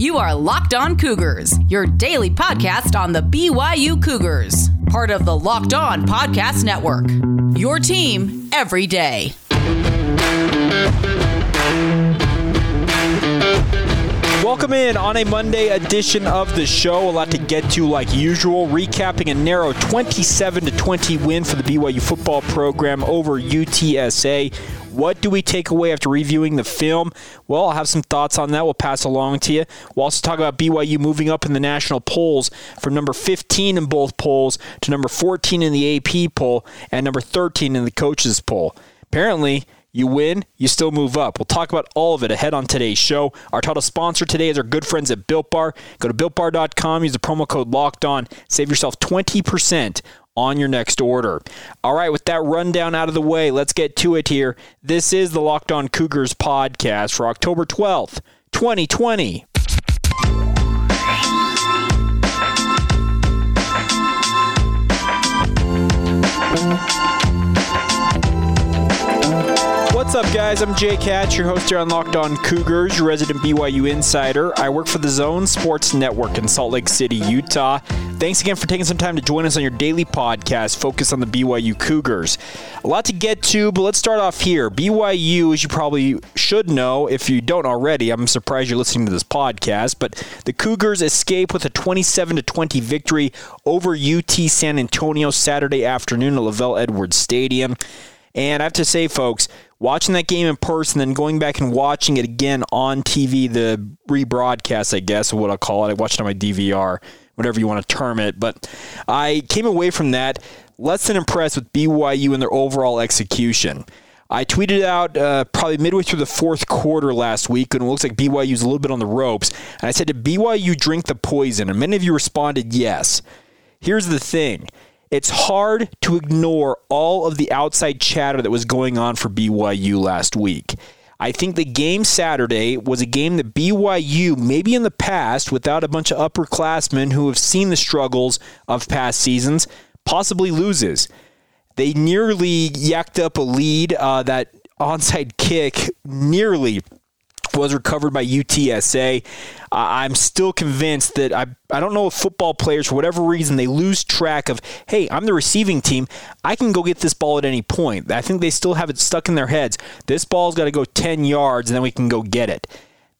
You are Locked On Cougars, your daily podcast on the BYU Cougars, part of the Locked On Podcast Network. Your team every day. Welcome in on a Monday edition of the show. A lot to get to, like usual. Recapping a narrow 27 to 20 win for the BYU football program over UTSA. What do we take away after reviewing the film? Well, I'll have some thoughts on that. We'll pass along to you. We'll also talk about BYU moving up in the national polls from number 15 in both polls to number 14 in the AP poll and number 13 in the coaches poll. Apparently, you win, you still move up. We'll talk about all of it ahead on today's show. Our title sponsor today is our good friends at Built Bar. Go to builtbar.com, use the promo code locked on, save yourself 20% on your next order. All right, with that rundown out of the way, let's get to it here. This is the Locked On Cougars podcast for October 12th, 2020. What's up, guys? I'm Jay Hatch, your host here on Locked On Cougars, your resident BYU insider. I work for the Zone Sports Network in Salt Lake City, Utah. Thanks again for taking some time to join us on your daily podcast focused on the BYU Cougars. A lot to get to, but let's start off here. BYU, as you probably should know, if you don't already, I'm surprised you're listening to this podcast, but the Cougars escape with a 27 20 victory over UT San Antonio Saturday afternoon at LaVell Edwards Stadium. And I have to say, folks, watching that game in person, then going back and watching it again on TV, the rebroadcast, I guess, what I'll call it. I watched it on my DVR, whatever you want to term it. But I came away from that less than impressed with BYU and their overall execution. I tweeted out uh, probably midway through the fourth quarter last week, and it looks like BYU BYU's a little bit on the ropes. And I said, Did BYU drink the poison? And many of you responded, Yes. Here's the thing it's hard to ignore all of the outside chatter that was going on for BYU last week. I think the game Saturday was a game that BYU, maybe in the past, without a bunch of upperclassmen who have seen the struggles of past seasons, possibly loses. They nearly yacked up a lead. Uh, that onside kick nearly was recovered by UTSA. Uh, I'm still convinced that I I don't know if football players for whatever reason they lose track of hey I'm the receiving team I can go get this ball at any point. I think they still have it stuck in their heads. This ball's got to go 10 yards and then we can go get it.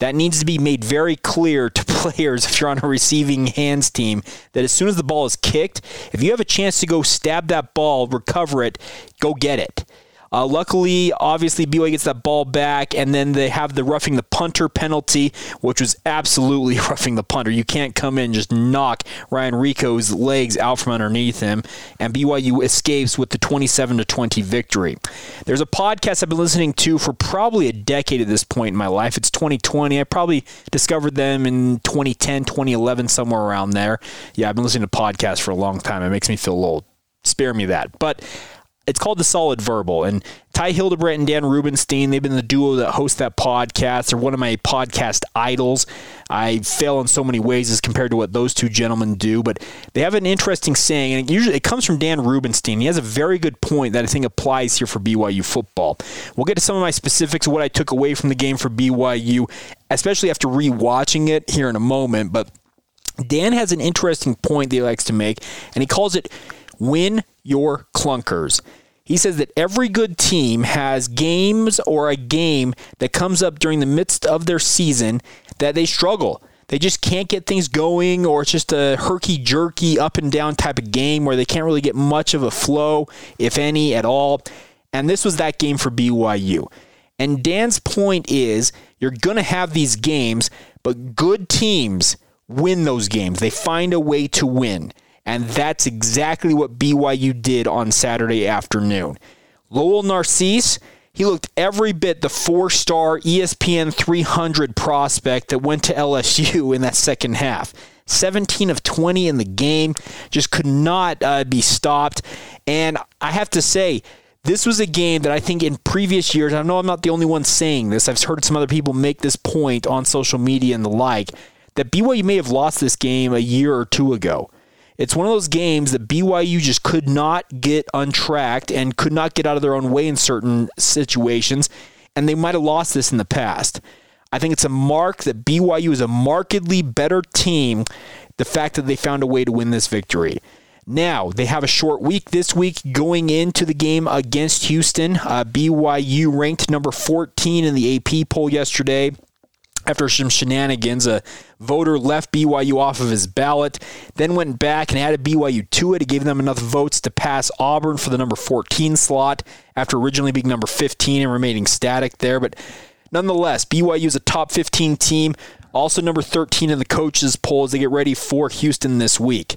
That needs to be made very clear to players if you're on a receiving hands team that as soon as the ball is kicked, if you have a chance to go stab that ball, recover it, go get it. Uh, luckily, obviously, BYU gets that ball back, and then they have the roughing the punter penalty, which was absolutely roughing the punter. You can't come in and just knock Ryan Rehkow's legs out from underneath him, and BYU escapes with the 27 to 20 victory. There's a podcast I've been listening to for probably a decade at this point in my life. It's 2020. I probably discovered them in 2010, 2011, somewhere around there. Yeah, I've been listening to podcasts for a long time. It makes me feel old. Spare me that. But it's called The Solid Verbal. And Ty Hildebrandt and Dan Rubenstein, they've been the duo that host that podcast. They're one of my podcast idols. I fail in so many ways as compared to what those two gentlemen do, but they have an interesting saying, and it usually it comes from Dan Rubenstein. He has a very good point that I think applies here for BYU football. We'll get to some of my specifics of what I took away from the game for BYU, especially after rewatching it here in a moment. But Dan has an interesting point that he likes to make, and he calls it win your clunkers. He says that every good team has games or a game that comes up during the midst of their season that they struggle. They just can't get things going, or it's just a herky jerky, up and down type of game where they can't really get much of a flow, if any, at all. And this was that game for BYU. And Dan's point is you're going to have these games, but good teams win those games. They find a way to win. And that's exactly what BYU did on Saturday afternoon. Lowell Narcisse, he looked every bit the four star ESPN 300 prospect that went to LSU in that second half. 17 of 20 in the game, just could not uh, be stopped. And I have to say, this was a game that I think in previous years, I know I'm not the only one saying this, I've heard some other people make this point on social media and the like, that BYU may have lost this game a year or two ago. It's one of those games that BYU just could not get untracked and could not get out of their own way in certain situations, and they might have lost this in the past. I think it's a mark that BYU is a markedly better team. The fact that they found a way to win this victory. Now, they have a short week this week going into the game against Houston. Uh, BYU ranked number 14 in the AP poll yesterday after some shenanigans. A voter left BYU off of his ballot, then went back and added BYU to it. He gave them enough votes to pass Auburn for the number 14 slot after originally being number 15 and remaining static there. But nonetheless, BYU is a top 15 team, also number 13 in the coaches' poll as they get ready for Houston this week.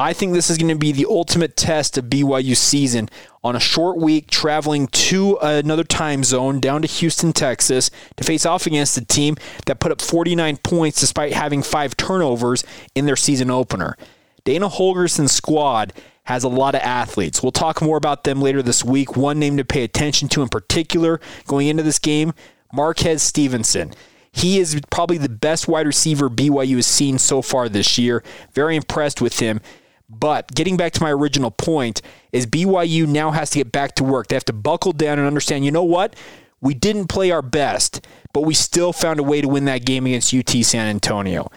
I think this is going to be the ultimate test of BYU season on a short week, traveling to another time zone down to Houston, Texas, to face off against a team that put up 49 points despite having five turnovers in their season opener. Dana Holgorsen's squad has a lot of athletes. We'll talk more about them later this week. One name to pay attention to in particular going into this game Marquez Stevenson. He is probably the best wide receiver BYU has seen so far this year. Very impressed with him. But getting back to my original point is BYU now has to get back to work. They have to buckle down and understand, you know what? We didn't play our best, but we still found a way to win that game against UT San Antonio.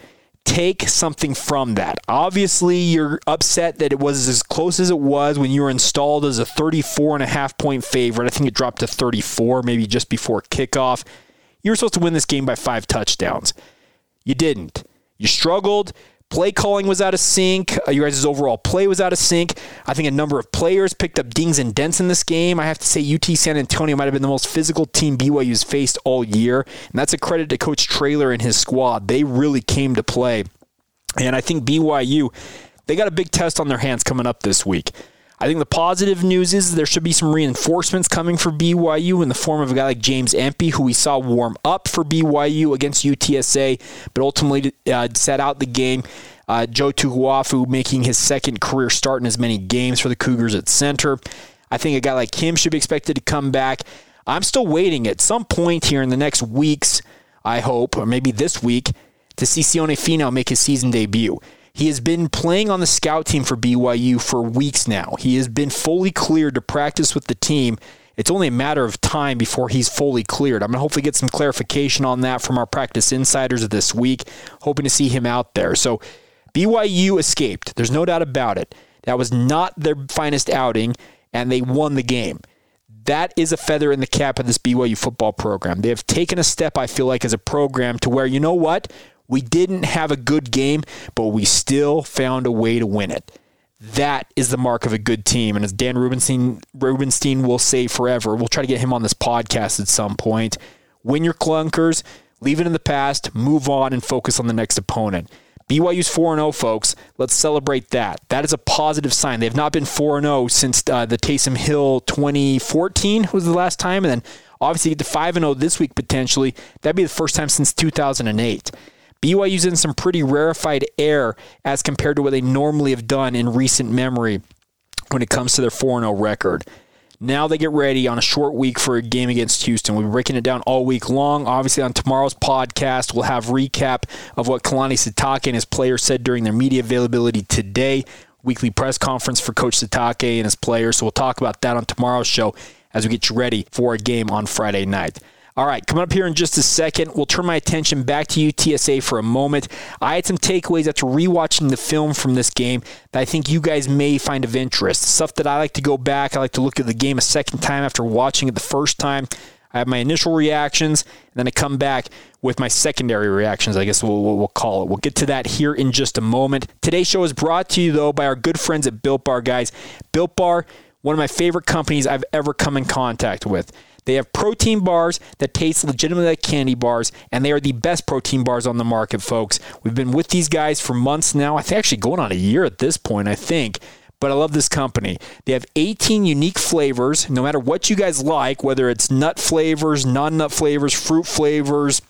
Take something from that. Obviously, you're upset that it was as close as it was when you were installed as a 34 and a half point favorite. I think it dropped to 34, maybe just before kickoff. You were supposed to win this game by five touchdowns. You didn't. You struggled. Play calling was out of sync. Uh, your guys' overall play was out of sync. I think a number of players picked up dings and dents in this game. I have to say, UT San Antonio might have been the most physical team BYU's faced all year. And that's a credit to Coach Traylor and his squad. They really came to play. And I think BYU, they got a big test on their hands coming up this week. I think the positive news is there should be some reinforcements coming for BYU in the form of a guy like James Empey, who we saw warm up for BYU against UTSA, but ultimately uh, sat out the game. Uh, Joe Tukuafu making his second career start in as many games for the Cougars at center. I think a guy like him should be expected to come back. I'm still waiting at some point here in the next weeks, I hope, or maybe this week, to see Sione Finau make his season debut. He has been playing on the scout team for BYU for weeks now. He has been fully cleared to practice with the team. It's only a matter of time before he's fully cleared. I'm going to hopefully get some clarification on that from our practice insiders this week, hoping to see him out there. So BYU escaped. There's no doubt about it. That was not their finest outing, and they won the game. That is a feather in the cap of this BYU football program. They have taken a step, I feel like, as a program to where, you know what? We didn't have a good game, but we still found a way to win it. That is the mark of a good team. And as Dan Rubenstein, Rubenstein will say forever, we'll try to get him on this podcast at some point. Win your clunkers, leave it in the past, move on, and focus on the next opponent. BYU's 4 0, folks. Let's celebrate that. That is a positive sign. They have not been 4 0 since uh, the Taysom Hill 2014 was the last time. And then obviously get to 5 0 this week potentially. That'd be the first time since 2008. BYU's in some pretty rarefied air as compared to what they normally have done in recent memory when it comes to their 4 0 record. Now they get ready on a short week for a game against Houston. We'll be breaking it down all week long. Obviously, on tomorrow's podcast, we'll have recap of what Kalani Sitake and his players said during their media availability today. Weekly press conference for Coach Sitake and his players. So we'll talk about that on tomorrow's show as we get you ready for a game on Friday night. All right, coming up here in just a second, we'll turn my attention back to UTSA for a moment. I had some takeaways after rewatching the film from this game that I think you guys may find of interest. Stuff that I like to go back, I like to look at the game a second time after watching it the first time. I have my initial reactions, and then I come back with my secondary reactions, I guess we'll, we'll, call it. We'll get to that here in just a moment. Today's show is brought to you, though, by our good friends at Built Bar, guys. Built Bar, one of my favorite companies I've ever come in contact with. They have protein bars that taste legitimately like candy bars, and they are the best protein bars on the market, folks. We've been with these guys for months now. I think actually going on a year at this point, I think. But I love this company. They have 18 unique flavors, no matter what you guys like, whether it's nut flavors, non nut flavors, fruit flavors,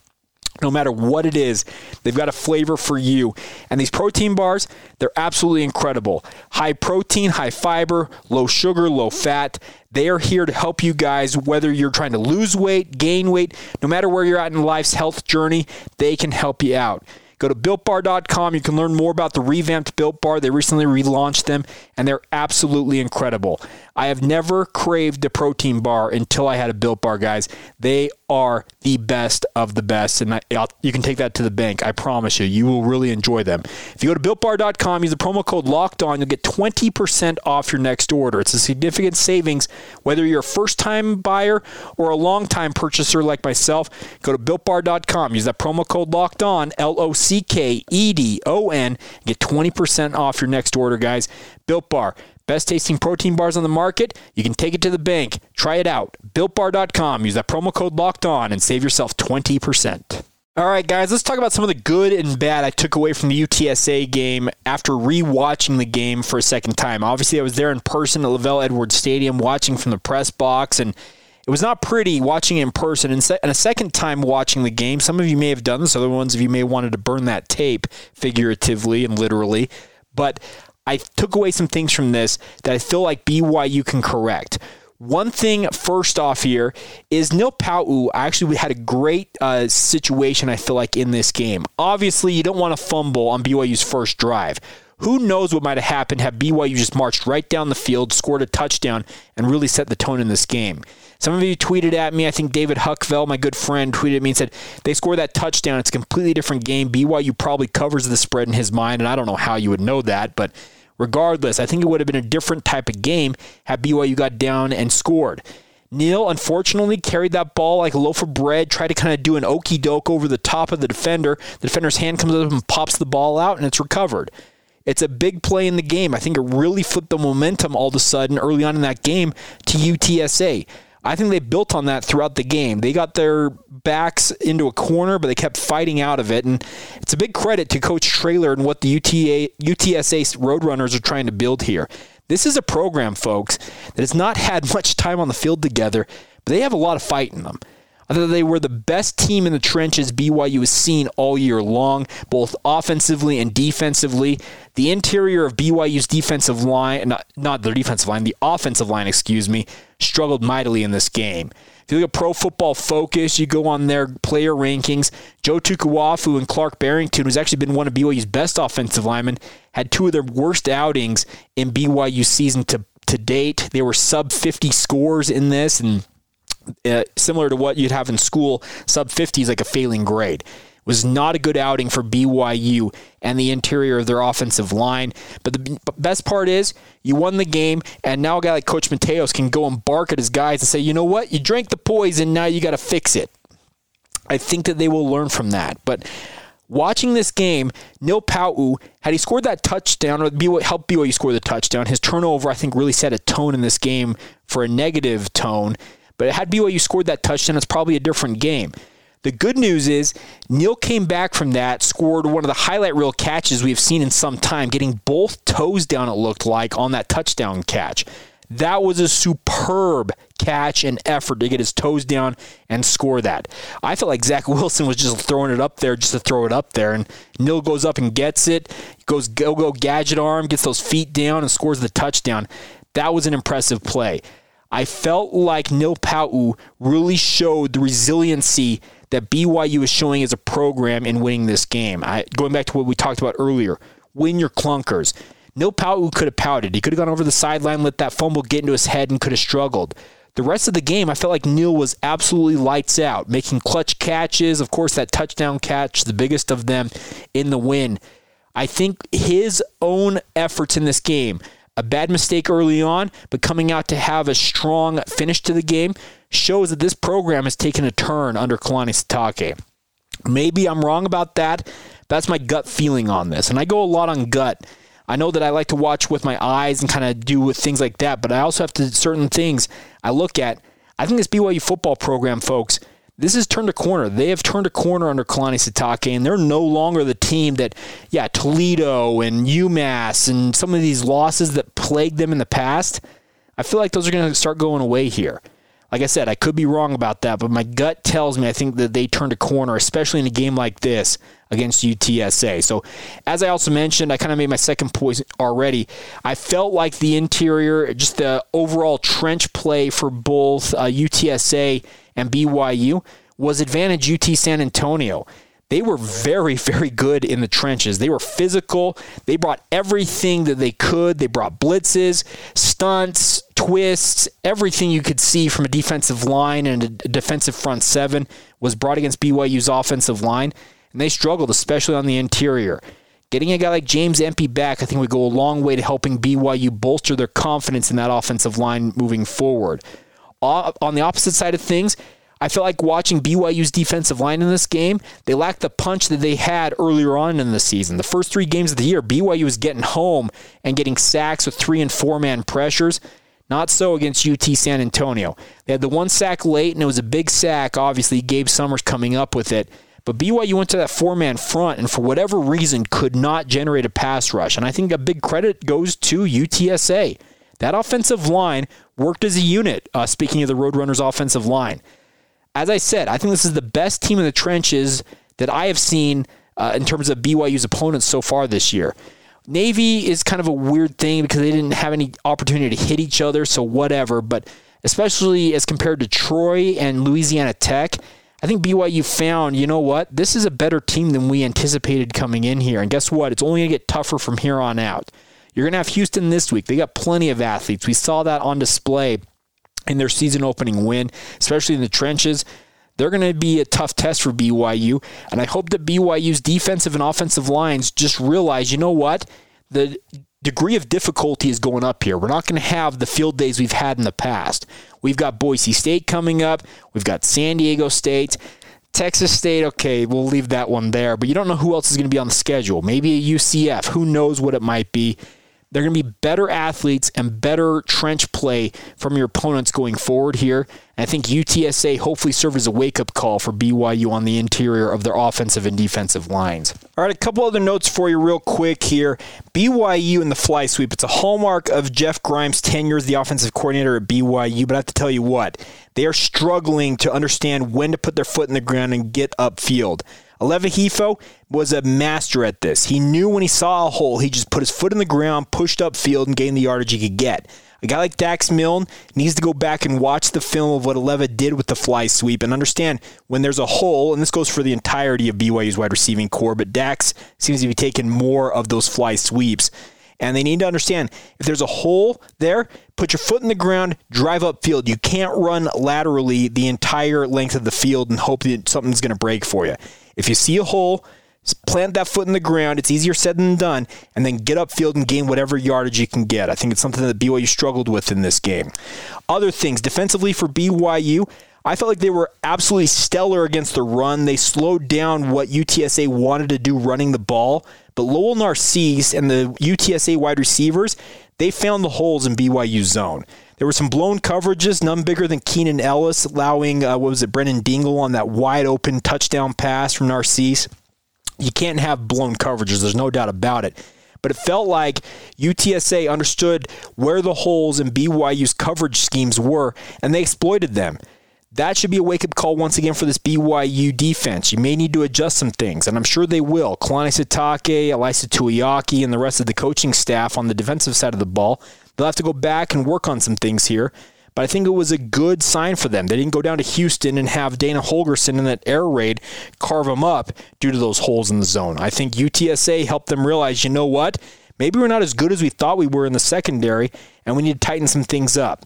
no matter what it is, they've got a flavor for you. And these protein bars, they're absolutely incredible. High protein, high fiber, low sugar, low fat. They are here to help you guys, whether you're trying to lose weight, gain weight, no matter where you're at in life's health journey, they can help you out. Go to builtbar.com. You can learn more about the revamped Built Bar. They recently relaunched them, and they're absolutely incredible. I have never craved a protein bar until I had a Built Bar, guys. They are the best of the best, and I, you can take that to the bank. I promise you, you will really enjoy them. If you go to builtbar.com, use the promo code Locked On, you'll get 20% off your next order. It's a significant savings, whether you're a first-time buyer or a long-time purchaser like myself. Go to builtbar.com, use that promo code Locked On, L O C K E D O N, get 20% off your next order, guys. Built Bar. Best tasting protein bars on the market. You can take it to the bank. Try it out. BuiltBar.com. Use that promo code locked on and save yourself 20%. All right, guys, let's talk about some of the good and bad I took away from the UTSA game after rewatching the game for a second time. Obviously, I was there in person at LaVell Edwards Stadium watching from the press box, and it was not pretty watching it in person. And, se- and a second time watching the game, some of you may have done this, other ones of you may have wanted to burn that tape figuratively and literally. But I took away some things from this that I feel like BYU can correct. One thing, first off, here is Neil Pau'u actually had a great uh, situation, I feel like, in this game. Obviously, you don't want to fumble on BYU's first drive. Who knows what might have happened had BYU just marched right down the field, scored a touchdown, and really set the tone in this game. Some of you tweeted at me. I think David Huckvell, my good friend, tweeted at me and said, they score that touchdown. It's a completely different game. BYU probably covers the spread in his mind, and I don't know how you would know that, but regardless, I think it would have been a different type of game had BYU got down and scored. Neil unfortunately carried that ball like a loaf of bread, tried to kind of do an okey doke over the top of the defender. The defender's hand comes up and pops the ball out, and it's recovered. It's a big play in the game. I think it really flipped the momentum all of a sudden early on in that game to UTSA. I think they built on that throughout the game. They got their backs into a corner, but they kept fighting out of it. And it's a big credit to Coach Traylor and what the UTA, UTSA Roadrunners are trying to build here. This is a program, folks, that has not had much time on the field together, but they have a lot of fight in them. I thought they were the best team in the trenches BYU has seen all year long, both offensively and defensively. The interior of BYU's defensive line, not, not their defensive line, the offensive line, excuse me, struggled mightily in this game. If you look at Pro Football Focus, you go on their player rankings. Joe Tukuafu and Clark Barrington, who's actually been one of BYU's best offensive linemen, had two of their worst outings in BYU season to, to date. They were sub 50 scores in this, and uh, similar to what you'd have in school, sub 50 is like a failing grade. It was not a good outing for BYU and the interior of their offensive line. But the best part is you won the game, and now a guy like Coach Mateos can go and bark at his guys and say, you know what? You drank the poison, now you got to fix it. I think that they will learn from that. But watching this game, Neil Pau'u, had he scored that touchdown or helped BYU score the touchdown, his turnover, I think, really set a tone in this game for a negative tone. But it had BYU scored that touchdown, it's probably a different game. The good news is Neil came back from that, scored one of the highlight reel catches we've seen in some time, getting both toes down, it looked like, on that touchdown catch. That was a superb catch and effort to get his toes down and score that. I felt like Zach Wilson was just throwing it up there just to throw it up there. And Neil goes up and gets it, goes go go gadget arm, gets those feet down and scores the touchdown. That was an impressive play. I felt like Neil Pau'u really showed the resiliency that BYU is showing as a program in winning this game. I, going back to what we talked about earlier, win your clunkers. Neil Pau'u could have pouted. He could have gone over the sideline, let that fumble get into his head, and could have struggled. The rest of the game, I felt like Neil was absolutely lights out, making clutch catches. Of course, that touchdown catch, the biggest of them in the win. I think his own efforts in this game, a bad mistake early on, but coming out to have a strong finish to the game shows that this program has taken a turn under Kalani Sitake. Maybe I'm wrong about that. That's my gut feeling on this. And I go a lot on gut. I know that I like to watch with my eyes and kind of do with things like that, but I also have to certain things I look at. I think this BYU football program, folks, this has turned a corner. They have turned a corner under Kalani Sitake, and they're no longer the team that, yeah, Toledo and UMass and some of these losses that plagued them in the past. I feel like those are going to start going away here. Like I said, I could be wrong about that, but my gut tells me I think that they turned a corner, especially in a game like this against UTSA. So, as I also mentioned, I kind of made my second point already. I felt like the interior, just the overall trench play for both uh, UTSA and BYU was advantage UT San Antonio. They were very, very good in the trenches. They were physical. They brought everything that they could. They brought blitzes, stunts, twists, everything you could see from a defensive line and a defensive front seven was brought against BYU's offensive line. And they struggled, especially on the interior. Getting a guy like James Empey back, I think, would go a long way to helping BYU bolster their confidence in that offensive line moving forward. On the opposite side of things, I felt like watching BYU's defensive line in this game, they lacked the punch that they had earlier on in the season. The first three games of the year, BYU was getting home and getting sacks with three and four man pressures. Not so against UT San Antonio. They had the one sack late, and it was a big sack. Obviously, Gabe Summers coming up with it. But BYU went to that four man front and for whatever reason could not generate a pass rush. And I think a big credit goes to UTSA. That offensive line worked as a unit, uh, speaking of the Roadrunners' offensive line as I said, I think this is the best team in the trenches that I have seen uh, in terms of BYU's opponents so far this year. Navy is kind of a weird thing because they didn't have any opportunity to hit each other, so whatever. But especially as compared to Troy and Louisiana Tech, I think BYU found, you know what, this is a better team than we anticipated coming in here. And guess what? It's only going to get tougher from here on out. You're going to have Houston this week. They got plenty of athletes. We saw that on display in their season opening win, especially in the trenches. They're going to be a tough test for BYU. And I hope that BYU's defensive and offensive lines just realize, you know what? The degree of difficulty is going up here. We're not going to have the field days we've had in the past. We've got Boise State coming up, we've got San Diego State. Texas State, okay, we'll leave that one there, but you don't know who else is going to be on the schedule. Maybe a UCF. Who knows what it might be? They're going to be better athletes and better trench play from your opponents going forward here. And I think UTSA hopefully serve as a wake up call for BYU on the interior of their offensive and defensive lines. All right, a couple other notes for you, real quick here. BYU in the fly sweep. It's a hallmark of Jeff Grimes' tenure as the offensive coordinator at BYU, but I have to tell you what, they are struggling to understand when to put their foot in the ground and get upfield. Aleva Hifo was a master at this. He knew when he saw a hole, he just put his foot in the ground, pushed upfield, and gained the yardage he could get. A guy like Dax Milne needs to go back and watch the film of what Aleva did with the fly sweep and understand when there's a hole, and this goes for the entirety of BYU's wide receiving corps, but Dax seems to be taking more of those fly sweeps. And they need to understand if there's a hole there, put your foot in the ground, drive upfield. You can't run laterally the entire length of the field and hope that something's going to break for you. If you see a hole, plant that foot in the ground. It's easier said than done, and then get upfield and gain whatever yardage you can get. I think it's something that BYU struggled with in this game. Other things defensively for BYU. I felt like they were absolutely stellar against the run. They slowed down what UTSA wanted to do running the ball. But Lowell Narcisse and the UTSA wide receivers, they found the holes in BYU's zone. There were some blown coverages, none bigger than Keenan Ellis, allowing, uh, what was it, Brennan Dingle on that wide open touchdown pass from Narcisse. You can't have blown coverages, there's no doubt about it. But it felt like UTSA understood where the holes in BYU's coverage schemes were, and they exploited them that should be a wake up call once again for this BYU defense. You may need to adjust some things, and I'm sure they will. Kalani Sitake, Ilaisa Tuiaki, and the rest of the coaching staff on the defensive side of the ball, they'll have to go back and work on some things here. But I think it was a good sign for them. They didn't go down to Houston and have Dana Holgorsen in that air raid carve them up due to those holes in the zone. I think UTSA helped them realize, you know what? Maybe we're not as good as we thought we were in the secondary, and we need to tighten some things up.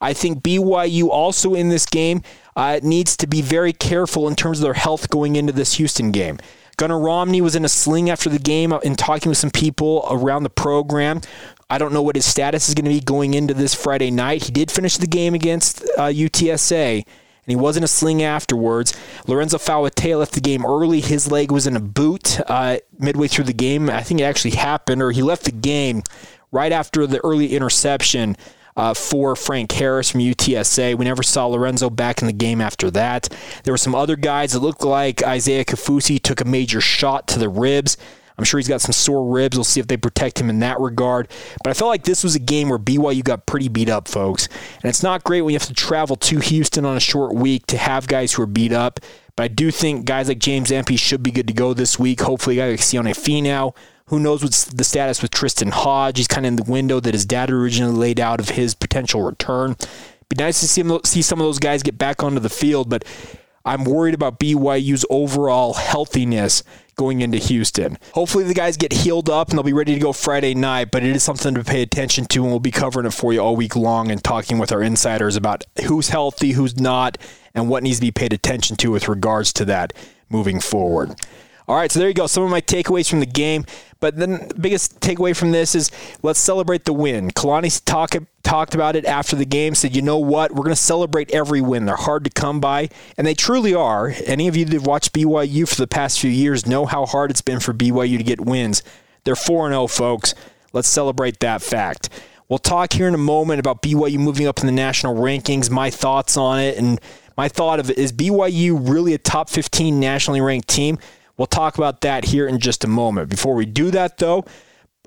I think BYU also in this game uh, needs to be very careful in terms of their health going into this Houston game. Gunnar Romney was in a sling after the game and talking with some people around the program. I don't know what his status is going to be going into this Friday night. He did finish the game against uh, UTSA, and he was in a sling afterwards. Lorenzo Fauatea left the game early. His leg was in a boot uh, midway through the game. I think it actually happened, or he left the game right after the early interception uh, for Frank Harris from UTSA. We never saw Lorenzo back in the game after that. There were some other guys that looked like Isaiah Kaufusi took a major shot to the ribs. I'm sure he's got some sore ribs. We'll see if they protect him in that regard. But I felt like this was a game where BYU got pretty beat up, folks. And it's not great when you have to travel to Houston on a short week to have guys who are beat up. But I do think guys like James Empey should be good to go this week. Hopefully, guys like Sione Finau who knows what's the status with Tristan Hodge? He's kind of in the window that his dad originally laid out of his potential return. Be nice to see him, see some of those guys get back onto the field, but I'm worried about BYU's overall healthiness going into Houston. Hopefully, the guys get healed up and they'll be ready to go Friday night, but it is something to pay attention to, and we'll be covering it for you all week long and talking with our insiders about who's healthy, who's not, and what needs to be paid attention to with regards to that moving forward. All right, so there you go. Some of my takeaways from the game. But then the biggest takeaway from this is let's celebrate the win. Kalani talk, talked about it after the game, said, you know what? We're going to celebrate every win. They're hard to come by, and they truly are. Any of you that have watched BYU for the past few years know how hard it's been for BYU to get wins. They're 4 0, folks. Let's celebrate that fact. We'll talk here in a moment about BYU moving up in the national rankings, my thoughts on it, and my thought of it is BYU really a top 15 nationally ranked team? We'll talk about that here in just a moment. Before we do that, though,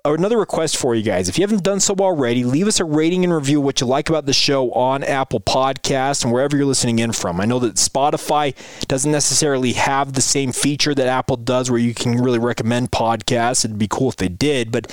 another request for you guys. If you haven't done so already, leave us a rating and review what you like about the show on Apple Podcasts and wherever you're listening in from. I know that Spotify doesn't necessarily have the same feature that Apple does where you can really recommend podcasts. It'd be cool if they did, but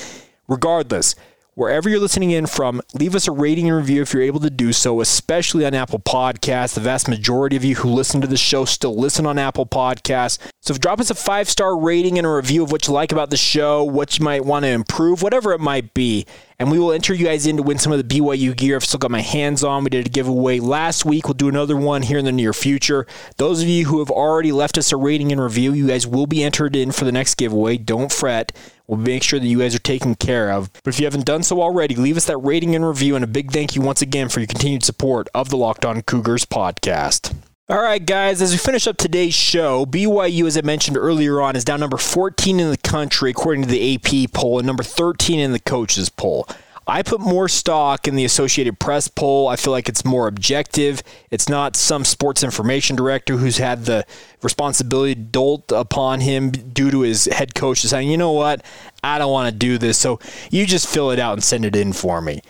regardless, wherever you're listening in from, leave us a rating and review if you're able to do so, especially on Apple Podcasts. The vast majority of you who listen to the show still listen on Apple Podcasts. So drop us a five star rating and a review of what you like about the show, what you might want to improve, whatever it might be. And we will enter you guys in to win some of the BYU gear I've still got my hands on. We did a giveaway last week. We'll do another one here in the near future. Those of you who have already left us a rating and review, you guys will be entered in for the next giveaway. Don't fret. We'll make sure that you guys are taken care of. But if you haven't done so already, leave us that rating and review, and a big thank you once again for your continued support of the Locked On Cougars podcast. All right, guys, as we finish up today's show, BYU, as I mentioned earlier on, is down number 14 in the country according to the AP poll and number 13 in the coaches poll. I put more stock in the Associated Press poll. I feel like it's more objective. It's not some sports information director who's had the responsibility dolt upon him due to his head coach saying, you know what, I don't want to do this. So you just fill it out and send it in for me.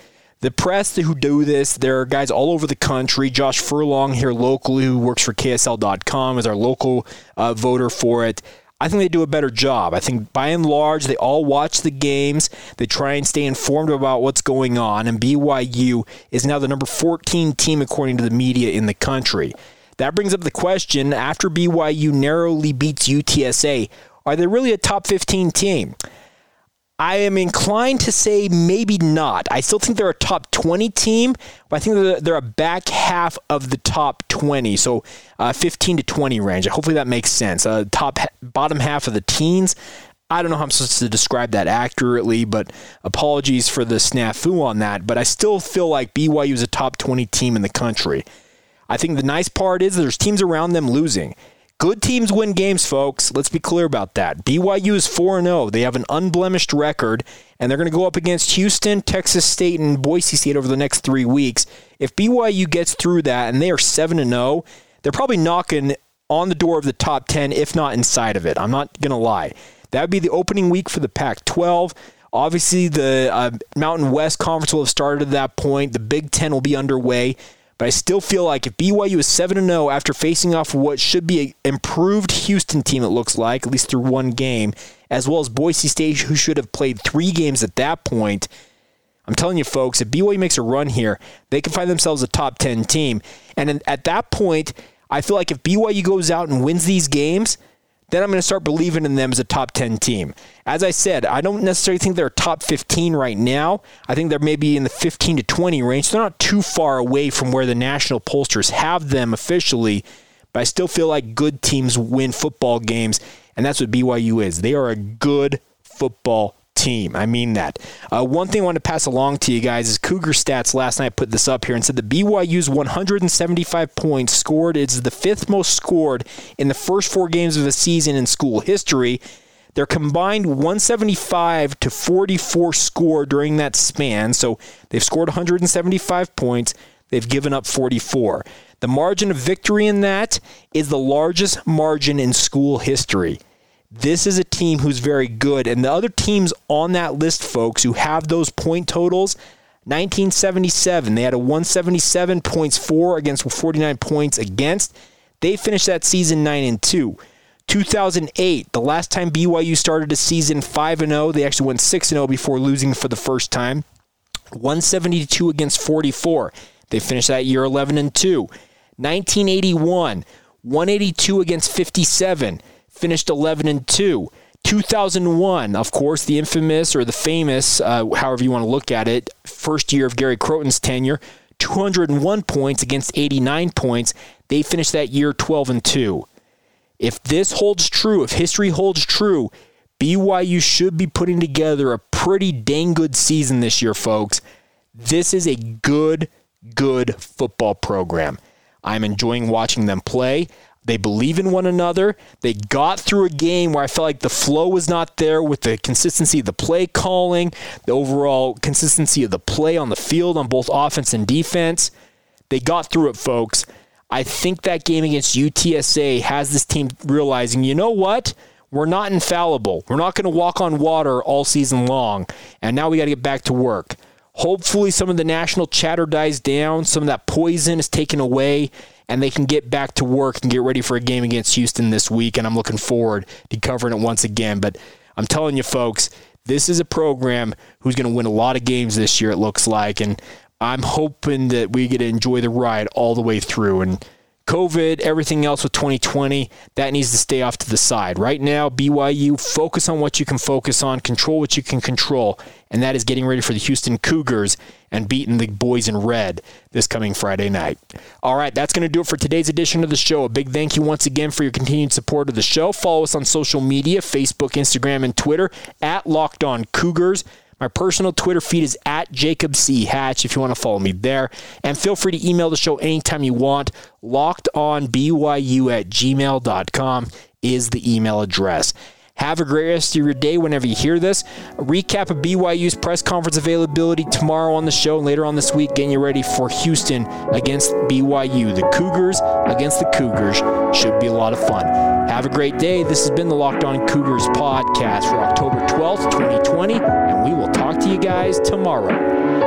The press who do this, there are guys all over the country. Josh Furlong here locally, who works for KSL.com, is our local uh, voter for it. I think they do a better job. I think by and large, they all watch the games. They try and stay informed about what's going on. And BYU is now the number 14 team, according to the media, in the country. That brings up the question after BYU narrowly beats UTSA, are they really a top 15 team? I am inclined to say maybe not. I still think they're a top 20 team, but I think they're, a back half of the top 20, so uh, 15 to 20 range. Hopefully that makes sense. Uh, top bottom half of the teens. I don't know how I'm supposed to describe that accurately, but apologies for the snafu on that. But I still feel like BYU is a top 20 team in the country. I think the nice part is there's teams around them losing. Good teams win games, folks. Let's be clear about that. BYU is 4 0. They have an unblemished record, and they're going to go up against Houston, Texas State, and Boise State over the next three weeks. If BYU gets through that and they are 7 0, they're probably knocking on the door of the top 10, if not inside of it. I'm not going to lie. That would be the opening week for the Pac 12. Obviously, the uh, Mountain West Conference will have started at that point. The Big Ten will be underway. But I still feel like if BYU is 7 0 after facing off what should be an improved Houston team, it looks like, at least through one game, as well as Boise State, who should have played three games at that point. I'm telling you, folks, if BYU makes a run here, they can find themselves a top 10 team. And at that point, I feel like if BYU goes out and wins these games, then I'm going to start believing in them as a top 10 team. As I said, I don't necessarily think they're top 15 right now. I think they're maybe in the 15 to 20 range. They're not too far away from where the national pollsters have them officially, but I still feel like good teams win football games, and that's what BYU is. They are a good football team. I mean that. Uh, one thing I want to pass along to you guys is Cougar Stats last night put this up here and said the BYU's 175 points scored is the fifth most scored in the first four games of the season in school history. Their combined 175 to 44 score during that span. So they've scored 175 points. They've given up 44. The margin of victory in that is the largest margin in school history. This is a team who's very good. And the other teams on that list, folks, who have those point totals, 1977, they had a 177 points for against 49 points against. They finished that season 9 and 2. 2008, the last time BYU started a season 5 and 0, they actually went 6 and 0 before losing for the first time. 172 against 44. They finished that year 11 and 2. 1981, 182 against 57, finished 11 and 2. 2001, of course, the infamous or the famous, uh, however you want to look at it, first year of Gary Crowton's tenure, 201 points against 89 points. They finished that year 12 and 2. If this holds true, if history holds true, BYU should be putting together a pretty dang good season this year, folks. This is a good, good football program. I'm enjoying watching them play. They believe in one another. They got through a game where I felt like the flow was not there with the consistency of the play calling, the overall consistency of the play on the field on both offense and defense. They got through it, folks. I think that game against UTSA has this team realizing, you know what? We're not infallible. We're not going to walk on water all season long. And now we got to get back to work. Hopefully, some of the national chatter dies down, some of that poison is taken away, and they can get back to work and get ready for a game against Houston this week. And I'm looking forward to covering it once again. But I'm telling you, folks, this is a program who's going to win a lot of games this year, it looks like. And I'm hoping that we get to enjoy the ride all the way through. And COVID, everything else with 2020, that needs to stay off to the side. Right now, BYU, focus on what you can focus on, control what you can control, and that is getting ready for the Houston Cougars and beating the boys in red this coming Friday night. All right, that's going to do it for today's edition of the show. A big thank you once again for your continued support of the show. Follow us on social media Facebook, Instagram, and Twitter at Locked On Cougars. My personal Twitter feed is at Jacob C. Hatch if you want to follow me there. And feel free to email the show anytime you want. LockedOnBYU at gmail.com is the email address. Have a great rest of your day whenever you hear this. A recap of BYU's press conference availability tomorrow on the show and later on this week, getting you ready for Houston against BYU. The Cougars against the Cougars should be a lot of fun. Have a great day. This has been the Locked On Cougars podcast for October 12th, 2020, you guys tomorrow.